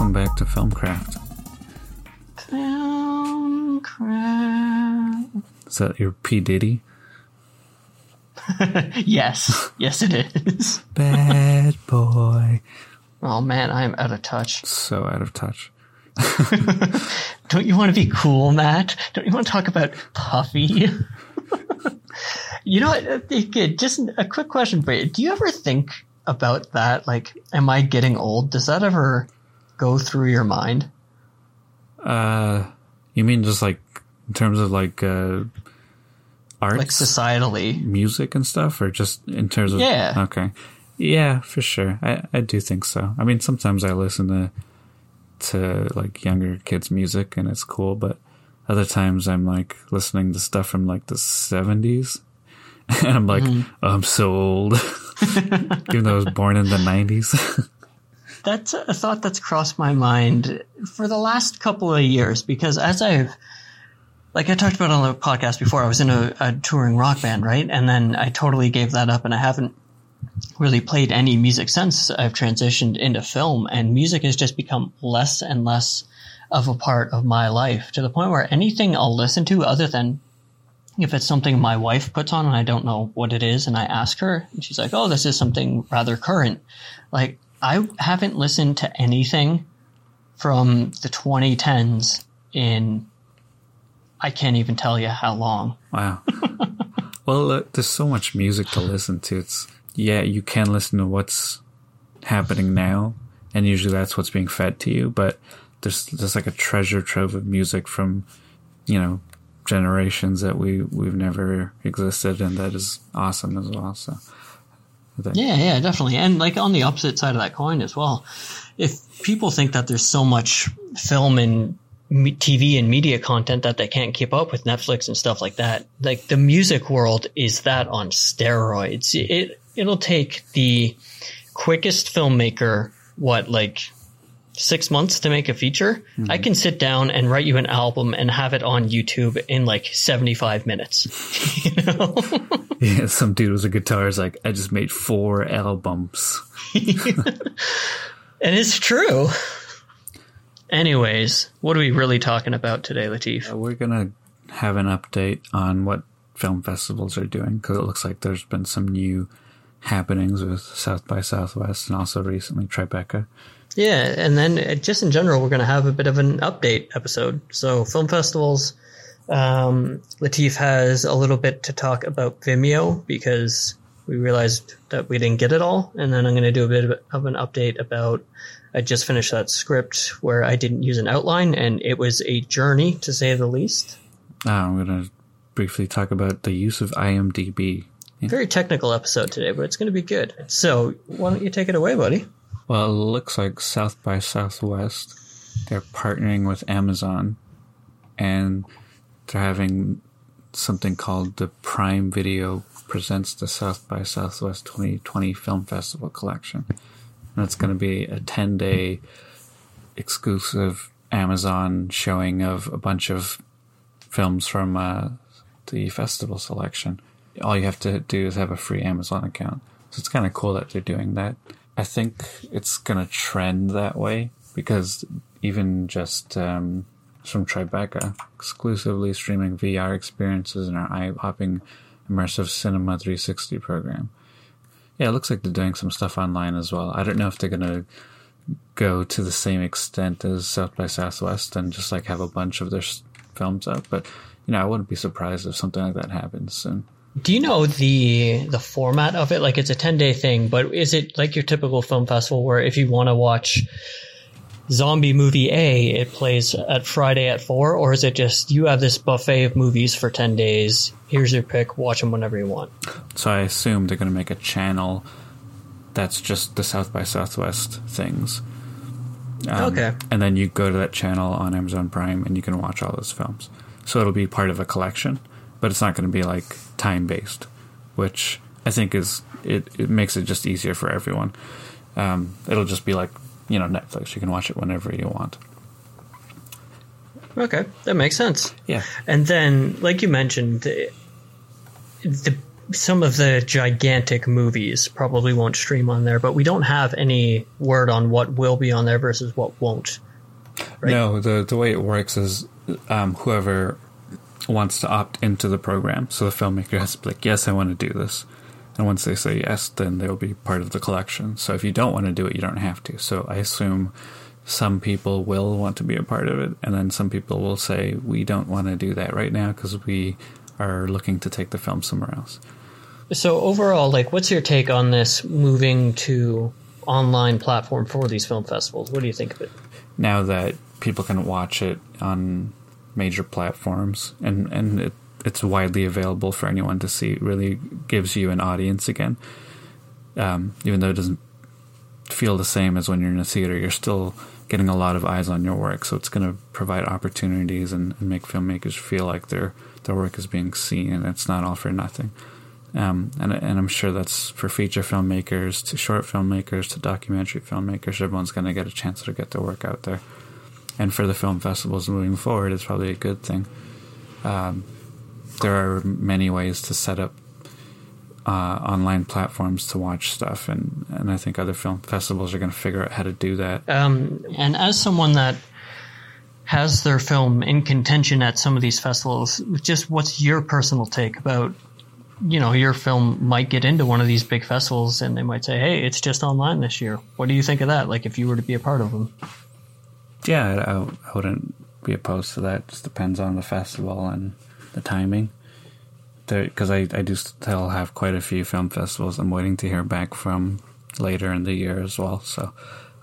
welcome back to Filmcraft. Filmcraft. Is that your P Diddy? yes, yes, it is. Bad boy. Oh man, I am out of touch. So out of touch. Don't you want to be cool, Matt? Don't you want to talk about Puffy? you know what? uh, Just a quick question for you. Do you ever think about that? Like, am I getting old? Does that ever go through your mind? Uh, you mean just like in terms of like uh, arts, Like societally? music and stuff, or just in terms of Yeah. Okay, yeah, for sure. I I do think so. I mean, sometimes I listen to to like younger kids' music and it's cool, but other times I'm like listening to stuff from like the seventies, and I'm like, Mm-hmm. oh, I'm so old, even though I was born in the nineties. That's a thought that's crossed my mind for the last couple of years because as I've, like I talked about on the podcast before, I was in a, a touring rock band, right? And then I totally gave that up and I haven't really played any music since I've transitioned into film and music has just become less and less of a part of my life to the point where anything I'll listen to other than if it's something my wife puts on and I don't know what it is and I ask her and she's like, Oh, this is something rather current. Like I haven't listened to anything from the 2010s in I can't even tell you how long. Wow. well, uh, there's so much music to listen to. It's yeah, you can listen to what's happening now, and usually that's what's being fed to you. But there's there's like a treasure trove of music from you know generations that we we've never existed, and that is awesome as well. So Yeah, yeah, definitely. And like on the opposite side of that coin as well, if people think that there's so much film and TV and media content that they can't keep up with Netflix and stuff like that, like the music world is that on steroids. It it'll take the quickest filmmaker what like six months to make a feature. I can sit down and write you an album and have it on YouTube in like 75 minutes. you know? yeah, some dude with a guitar is like, I just made four albums. And it's true. Anyways, what are we really talking about today, Latif? Uh, We're gonna have an update on what film festivals are doing because it looks like there's been some new happenings with South by Southwest and also recently Tribeca. Yeah, and then uh, just in general, we're going to have a bit of an update episode. So, film festivals. Um, Latif has a little bit to talk about Vimeo because we realized that we didn't get it all. And then I'm going to do a bit of, an update about. I just finished that script where I didn't use an outline, and it was a journey to say the least. Uh, I'm gonna briefly talk about the use of IMDb. Very technical episode today, but it's going to be good. So, why don't you take it away, buddy? Well, it looks like South by Southwest they're partnering with Amazon, and they're having something called the Prime Video presents the South by Southwest 2020 Film Festival collection. And it's going to be a 10 day exclusive Amazon showing of a bunch of films from uh, the festival selection. All you have to do is have a free Amazon account. So it's kind of cool that they're doing that. I think it's going to trend that way because even just um, from Tribeca, exclusively streaming VR experiences in our eye popping immersive cinema 360 program. Yeah, it looks like they're doing some stuff online as well. I don't know if they're going to go to the same extent as South by Southwest and just like have a bunch of their films up, but you know, I wouldn't be surprised if something like that happens soon. Do you know the the format of it? Like it's a ten day thing, but is it like your typical film festival where if you want to watch zombie movie A, it plays at Friday at four, or is it just you have this buffet of movies for ten days? Here's your pick, watch them whenever you want. So I assume they're going to make a channel that's just the South by Southwest things. Um, Okay. And then you go to that channel on Amazon Prime and you can watch all those films. So it'll be part of a collection, but it's not going to be like time based, which I think is it, it makes it just easier for everyone. Um, it'll just be like you know Netflix. You can watch it whenever you want. Okay, that makes sense. Yeah. And then, like you mentioned, the, the some of the gigantic movies probably won't stream on there, but we don't have any word on what will be on there versus what won't. Right? No, the the way it works is um, whoever wants to opt into the program, so the filmmaker has to be like, "Yes, I want to do this," and once they say yes, then they'll be part of the collection. So if you don't want to do it, you don't have to. So I assume some people will want to be a part of it, and then some people will say, "We don't want to do that right now because we are looking to take the film somewhere else." So overall, like, what's your take on this moving to online platform for these film festivals? What do you think of it? Now that people can watch it on major platforms and and it, it's widely available for anyone to see, it really gives you an audience again. Um, even though it doesn't feel the same as when you're in a theater, you're still getting a lot of eyes on your work. So it's going to provide opportunities and, and make filmmakers feel like their their work is being seen and it's not all for nothing. Um, and, and I'm sure that's for feature filmmakers to short filmmakers to documentary filmmakers. Everyone's going to get a chance to get their work out there. And for the film festivals moving forward, it's probably a good thing. Um, there are many ways to set up uh, online platforms to watch stuff, and, and I think other film festivals are going to figure out how to do that. Um, and as someone that has their film in contention at some of these festivals, just what's your personal take about you know, your film might get into one of these big festivals and they might say, hey, it's just online this year. What do you think of that? Like, if you were to be a part of them? Yeah, I, I wouldn't be opposed to that. It just depends on the festival and the timing. Because I, I do still have quite a few film festivals I'm waiting to hear back from later in the year as well. So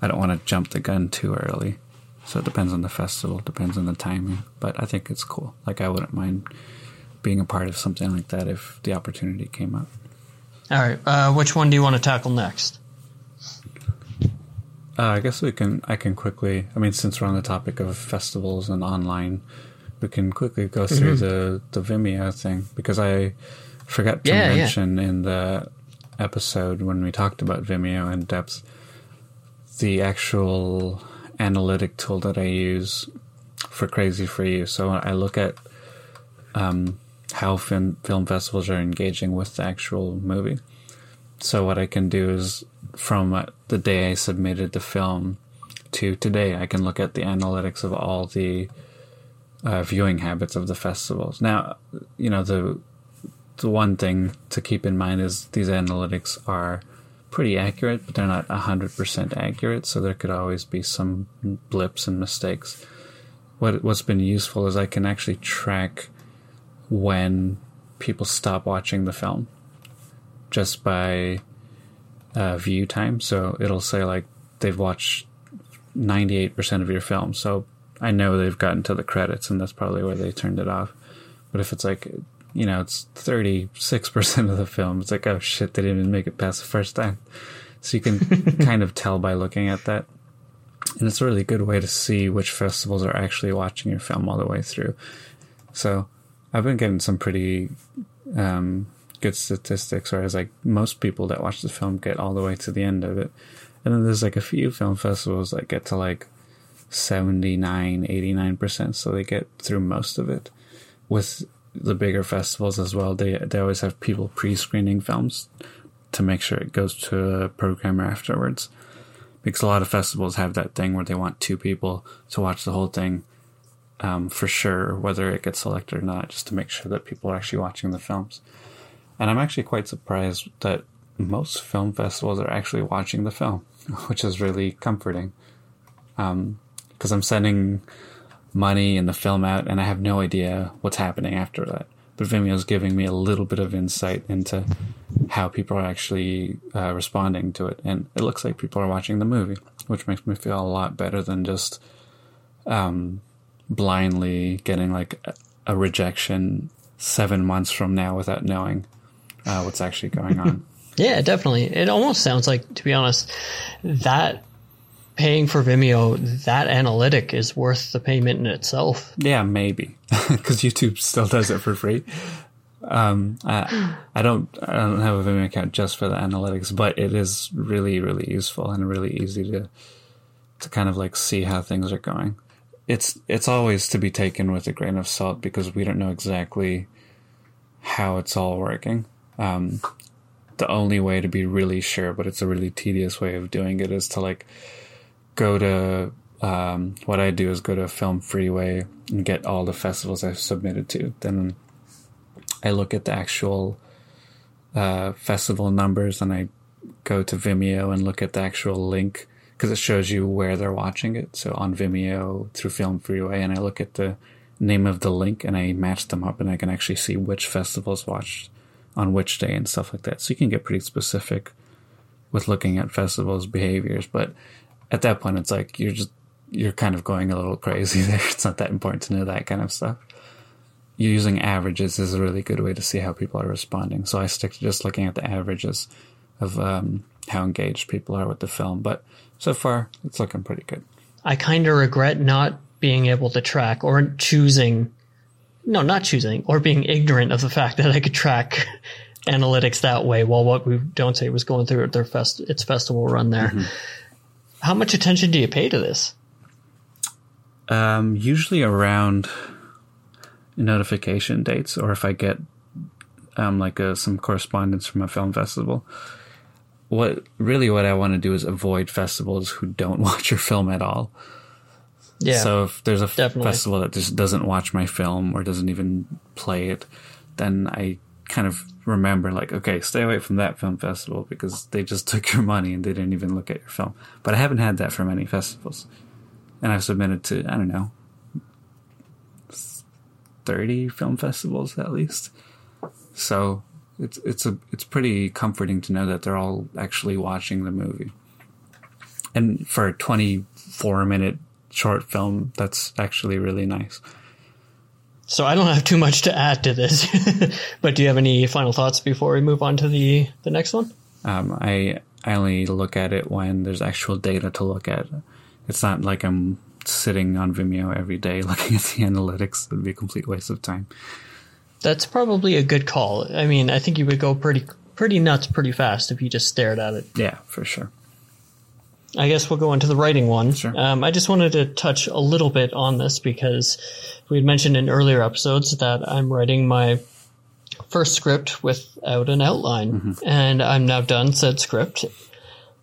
I don't want to jump the gun too early. So it depends on the festival, depends on the timing. But I think it's cool. Like, I wouldn't mind being a part of something like that if the opportunity came up. All right, uh, which one do you want to tackle next? Uh, I guess we can. I can quickly. I mean, since we're on the topic of festivals and online, we can quickly go through mm-hmm. the the Vimeo thing because I forgot to yeah, mention yeah. in the episode when we talked about Vimeo in depth the actual analytic tool that I use for Crazy for You. So I look at um, how film, film festivals are engaging with the actual movie. So what I can do is from uh, the day I submitted the film to today, I can look at the analytics of all the uh, viewing habits of the festivals. Now, you know the the one thing to keep in mind is these analytics are pretty accurate, but they're not hundred percent accurate. So there could always be some blips and mistakes. What what's been useful is I can actually track when people stop watching the film just by uh, view time. So it'll say like they've watched 98% of your film. So I know they've gotten to the credits and that's probably where they turned it off. But if it's like, you know, it's 36% of the film, it's like, oh shit, they didn't even make it past the first time. So you can kind of tell by looking at that. And it's a really good way to see which festivals are actually watching your film all the way through. So I've been getting some pretty um, good statistics, whereas like most people that watch the film get all the way to the end of it. And then there's like a few film festivals that get to like 79, 89%, so they get through most of it. With the bigger festivals as well, they they always have people pre-screening films to make sure it goes to a programmer afterwards. Because a lot of festivals have that thing where they want two people to watch the whole thing um, for sure, whether it gets selected or not, just to make sure that people are actually watching the films. And I'm actually quite surprised that most film festivals are actually watching the film, which is really comforting. Because um, I'm sending money and the film out, and I have no idea what's happening after that. But Vimeo is giving me a little bit of insight into how people are actually uh, responding to it, and it looks like people are watching the movie, which makes me feel a lot better than just um, blindly getting like a rejection seven months from now without knowing uh, what's actually going on. yeah, definitely. It almost sounds like, to be honest, that paying for Vimeo, that analytic is worth the payment in itself. Yeah, maybe because YouTube still does it for free. Um, I, I don't, I don't have a Vimeo account just for the analytics, but it is really, really useful and really easy to, to kind of like see how things are going it's it's always to be taken with a grain of salt because we don't know exactly how it's all working. Um, the only way to be really sure, but it's a really tedious way of doing it, is to like go to um, what I do is go to Film Freeway and get all the festivals I've submitted to. Then I look at the actual uh, festival numbers and I go to Vimeo and look at the actual link because it shows you where they're watching it. So on Vimeo through Film Freeway, and I look at the name of the link and I match them up and I can actually see which festivals watched on which day and stuff like that. So you can get pretty specific with looking at festivals' behaviors. But at that point, it's like you're just you're kind of going a little crazy there. It's not that important to know that kind of stuff. Using averages is a really good way to see how people are responding. So I stick to just looking at the averages of um, how engaged people are with the film. But so far, it's looking pretty good. I kind of regret not being able to track or choosing, no, not choosing, or being ignorant of the fact that I could track analytics that way while what we don't say was going through their fest, its festival run there. Mm-hmm. How much attention do you pay to this? Um, usually around notification dates, or if I get um, like a, some correspondence from a film festival. What really what I want to do is avoid festivals who don't watch your film at all. Yeah. So if there's a definitely. festival that just doesn't watch my film or doesn't even play it, then I kind of remember like, okay, stay away from that film festival because they just took your money and they didn't even look at your film. But I haven't had that for many festivals and I've submitted to I don't know thirty film festivals at least. So it's it's a it's pretty comforting to know that they're all actually watching the movie. And for a twenty four minute short film, that's actually really nice. So I don't have too much to add to this, but do you have any final thoughts before we move on to the the next one? Um, I I only look at it when there's actual data to look at. It's not like I'm sitting on Vimeo every day looking at the analytics. It would be a complete waste of time. That's probably a good call. I mean, I think you would go pretty pretty nuts pretty fast if you just stared at it. Yeah, for sure. I guess we'll go into the writing one. Sure. Um, I just wanted to touch a little bit on this because we had mentioned in earlier episodes that I'm writing my first script without an outline, mm-hmm. and I'm now done said script,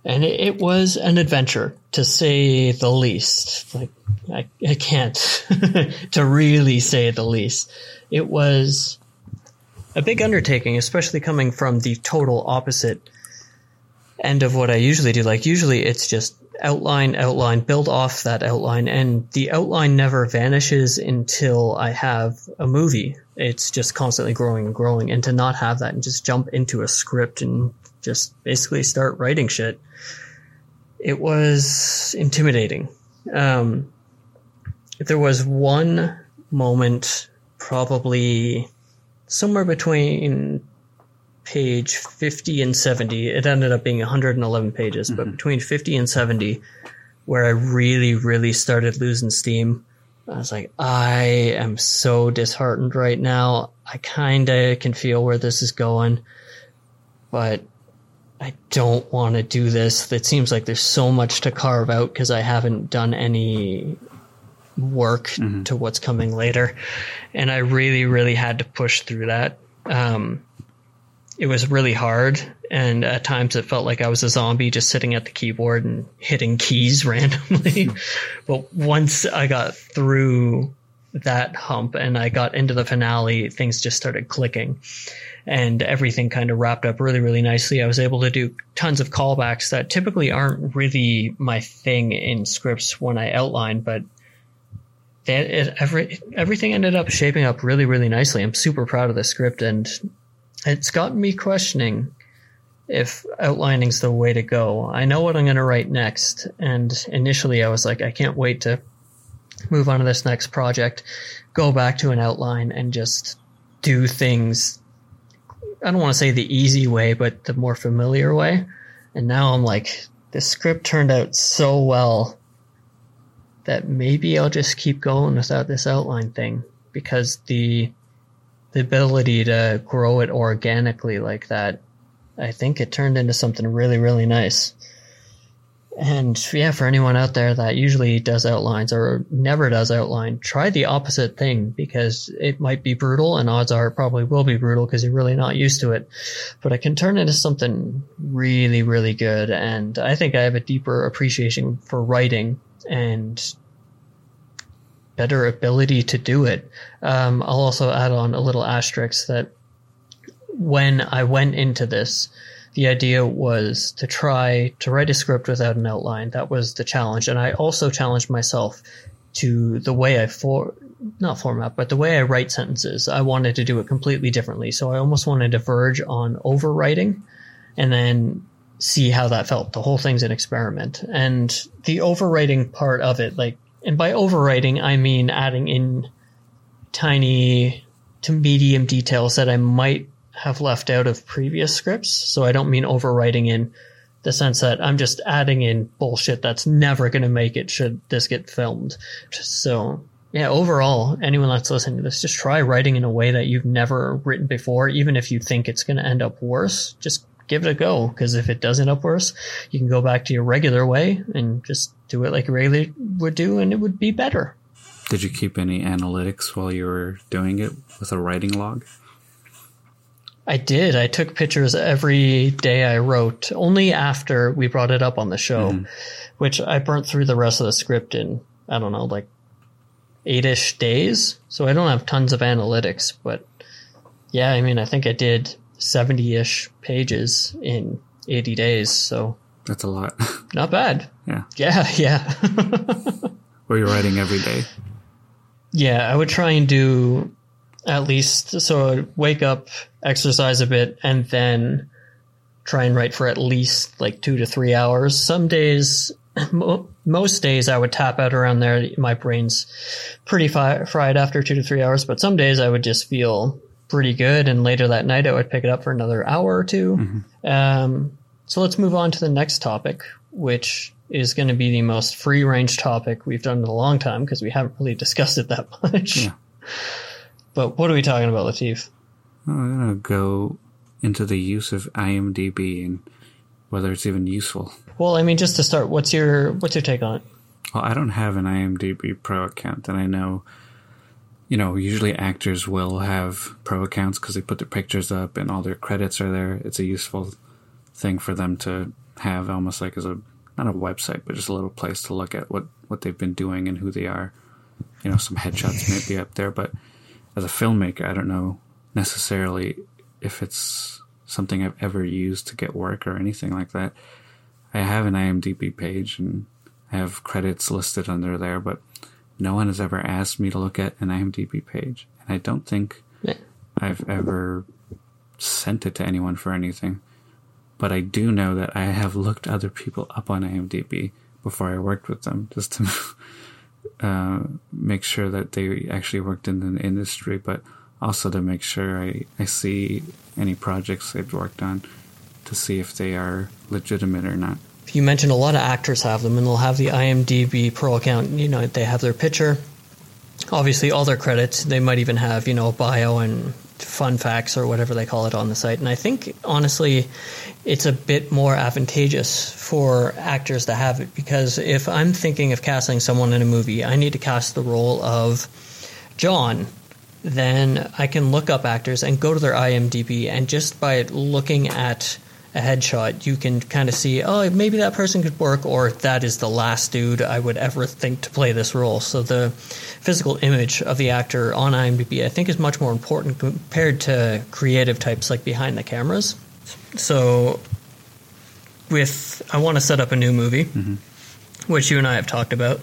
and it, it, was an adventure to say the least. Like I, I can't to really say the least. It was a big undertaking, especially coming from the total opposite end of what I usually do. Like usually it's just outline, outline, build off that outline, and the outline never vanishes until I have a movie. It's just constantly growing and growing, and to not have that and just jump into a script and just basically start writing shit it was intimidating. Um, there was one moment, probably somewhere between page 50 and 70. It ended up being 111 pages, mm-hmm. but between 50 and 70, where I really, really started losing steam. I was like, I am so disheartened right now. I kind of can feel where this is going, but I don't want to do this. It seems like there's so much to carve out because I haven't done any work mm-hmm. to what's coming later. And I really, really had to push through that. Um, it was really hard. And at times it felt like I was a zombie just sitting at the keyboard and hitting keys randomly. but once I got through that hump and I got into the finale, things just started clicking and everything kind of wrapped up really, really nicely. I was able to do tons of callbacks that typically aren't really my thing in scripts when I outline, but it, every, everything ended up shaping up really, really nicely. I'm super proud of the script and it's gotten me questioning if outlining's the way to go. I know what I'm going to write next. And initially I was like, I can't wait to move on to this next project, go back to an outline and just do things I don't want to say the easy way, but the more familiar way. And now I'm like, the script turned out so well that maybe I'll just keep going without this outline thing because the the ability to grow it organically like that, I think it turned into something really really nice. And yeah, for anyone out there that usually does outlines or never does outline, try the opposite thing because it might be brutal and odds are it probably will be brutal because you're really not used to it. But it can turn into something really, really good. And I think I have a deeper appreciation for writing and better ability to do it. Um, I'll also add on a little asterisk that when I went into this, the idea was to try to write a script without an outline. That was the challenge. And I also challenged myself to the way I for not format, but the way I write sentences. I wanted to do it completely differently. So I almost wanted to verge on overwriting and then see how that felt. The whole thing's an experiment. And the overwriting part of it, like, and by overwriting, I mean adding in tiny to medium details that I might have left out of previous scripts. So I don't mean overwriting in the sense that I'm just adding in bullshit that's never going to make it should this get filmed. So yeah, overall, anyone that's listening to this, just try writing in a way that you've never written before, even if you think it's going to end up worse. Just give it a go, because if it does end up worse, you can go back to your regular way and just do it like regularly would do, and it would be better. Did you keep any analytics while you were doing it with a writing log? I did. I took pictures every day I wrote, only after we brought it up on the show, mm. which I burnt through the rest of the script in, I don't know, like eight ish days. So I don't have tons of analytics, but yeah, I mean, I think I did 70 ish pages in 80 days. So that's a lot. Not bad. Yeah. Yeah. Yeah. Were you writing every day? Yeah. I would try and do at least so I'd wake up, exercise a bit, and then try and write for at least like two to three hours. Some days, most days, I would tap out around there. My brain's pretty fi- fried after two to three hours, but some days I would just feel pretty good. And later that night, I would pick it up for another hour or 2 mm-hmm. um, so let's move on to the next topic, which is going to be the most free range topic we've done in a long time because we haven't really discussed it that much. Yeah. But what are we talking about, Latif? I'm going to go into the use of IMDb and whether it's even useful. Well, I mean, just to start, what's your what's your take on it? Well, I don't have an IMDb Pro account, and I know, you know, usually actors will have Pro accounts because they put their pictures up and all their credits are there. It's a useful thing for them to have, almost like as a not a website, but just a little place to look at what what they've been doing and who they are. You know, some headshots may be up there, but as a filmmaker, I don't know necessarily if it's something I've ever used to get work or anything like that. I have an IMDb page and I have credits listed under there, but no one has ever asked me to look at an IMDb page. And I don't think yeah. I've ever sent it to anyone for anything. But I do know that I have looked other people up on IMDb before I worked with them just to uh, make sure that they actually worked in the industry, but also to make sure I, I see any projects they've worked on to see if they are legitimate or not. You mentioned a lot of actors have them, and they'll have the IMDb Pro account. You know, they have their picture, obviously all their credits. They might even have you know a bio and fun facts or whatever they call it on the site. And I think honestly, it's a bit more advantageous for actors to have it because if I'm thinking of casting someone in a movie, I need to cast the role of John. Then I can look up actors and go to their IMDb, and just by looking at a headshot, you can kind of see, oh, maybe that person could work, or that is the last dude I would ever think to play this role. So the physical image of the actor on IMDb, I think, is much more important compared to creative types like behind the cameras. So, with I want to set up a new movie, mm-hmm. which you and I have talked about.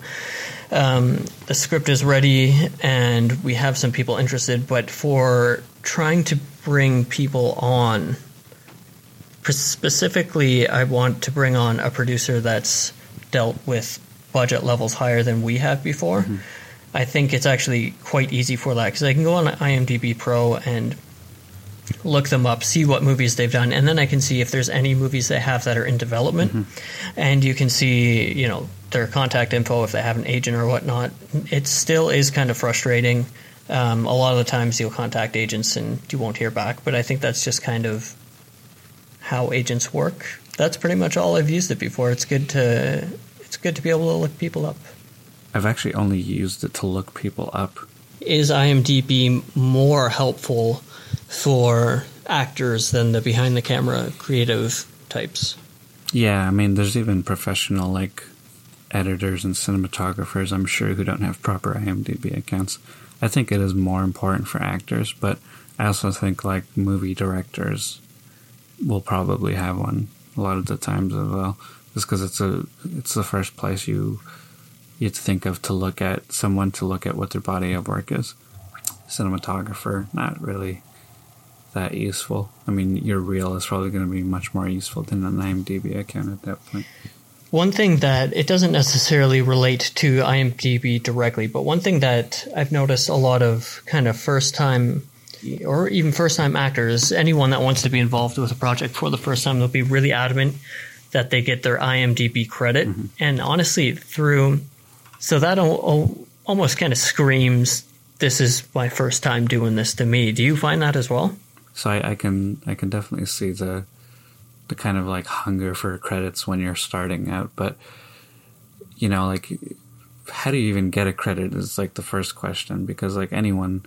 Um, the script is ready, and we have some people interested. But for trying to bring people on specifically, I want to bring on a producer that's dealt with budget levels higher than we have before. Mm-hmm. I think it's actually quite easy for that because I can go on IMDb Pro and look them up, see what movies they've done, and then I can see if there's any movies they have that are in development. Mm-hmm. And you can see, you know, their contact info if they have an agent or whatnot. It still is kind of frustrating. Um, a lot of the times you'll contact agents and you won't hear back, but I think that's just kind of how agents work. That's pretty much all I've used it before. It's good to it's good to be able to look people up. I've actually only used it to look people up. Is IMDb more helpful for actors than the behind the camera creative types? Yeah, I mean, there's even professional like editors and cinematographers, I'm sure, who don't have proper IMDb accounts. I think it is more important for actors, but I also think like movie directors will probably have one a lot of the times as well, just because it's a it's the first place you you think of to look at someone to look at what their body of work is. Cinematographer, not really that useful. I mean, your reel is probably going to be much more useful than an IMDb account at that point. One thing that it doesn't necessarily relate to IMDb directly, but one thing that I've noticed a lot of kind of first time or even first time actors, anyone that wants to be involved with a project for the first time, they'll be really adamant that they get their IMDb credit. Mm-hmm. And honestly, through so that almost kind of screams, "This is my first time doing this to me." Do you find that as well? So I, I can I can definitely see the the kind of like hunger for credits when you're starting out, but you know, like how do you even get a credit is like the first question because like anyone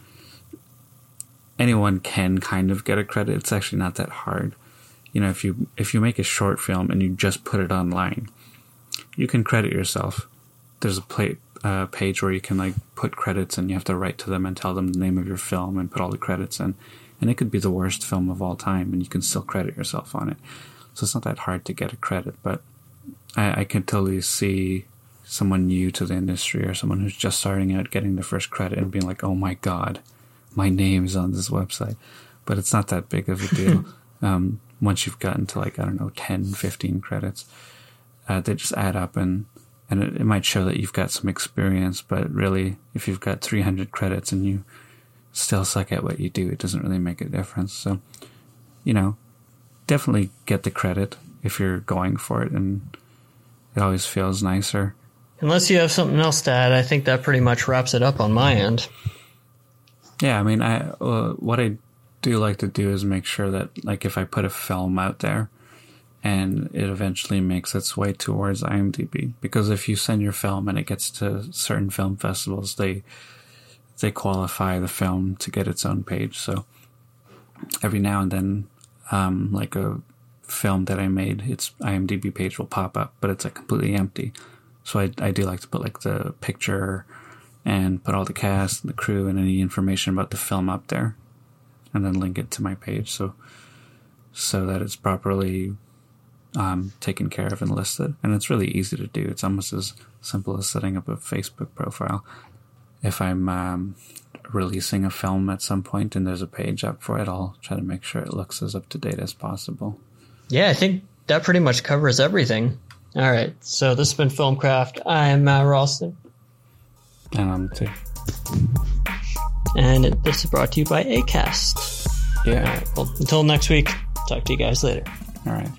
anyone can kind of get a credit. It's actually not that hard. You know, if you if you make a short film and you just put it online, you can credit yourself. There's a play, uh, page where you can like put credits and you have to write to them and tell them the name of your film and put all the credits in and it could be the worst film of all time, and you can still credit yourself on it. So it's not that hard to get a credit, but I, I can totally see someone new to the industry or someone who's just starting out getting the first credit and being like, "Oh my god, my name's on this website." But it's not that big of a deal. um, once you've gotten to like I don't know 10, 15 credits, uh, they just add up and and it, it might show that you've got some experience. But really, if you've got 300 credits and you still suck at what you do, it doesn't really make a difference. So, you know, definitely get the credit if you're going for it, and it always feels nicer. Unless you have something else to add, I think that pretty much wraps it up on my end. Yeah, I mean, I uh, what I do like to do is make sure that, like, if I put a film out there, and it eventually makes its way towards IMDb, because if you send your film and it gets to certain film festivals, they they qualify the film to get its own page. So every now and then, um, like a film that I made, its IMDb page will pop up, but it's like completely empty. So I, I do like to put like the picture and put all the cast, and the crew, and any information about the film up there, and then link it to my page. So so that it's properly um, taken care of and listed. And it's really easy to do. It's almost as simple as setting up a Facebook profile if I'm um, releasing a film at some point and there's a page up for it, I'll try to make sure it looks as up to date as possible. Yeah, I think that pretty much covers everything. All right, so this has been Filmcraft. I'm Matt Ralston. And I'm too. And this is brought to you by ACAST. Yeah. well, until next week, talk to you guys later. All right.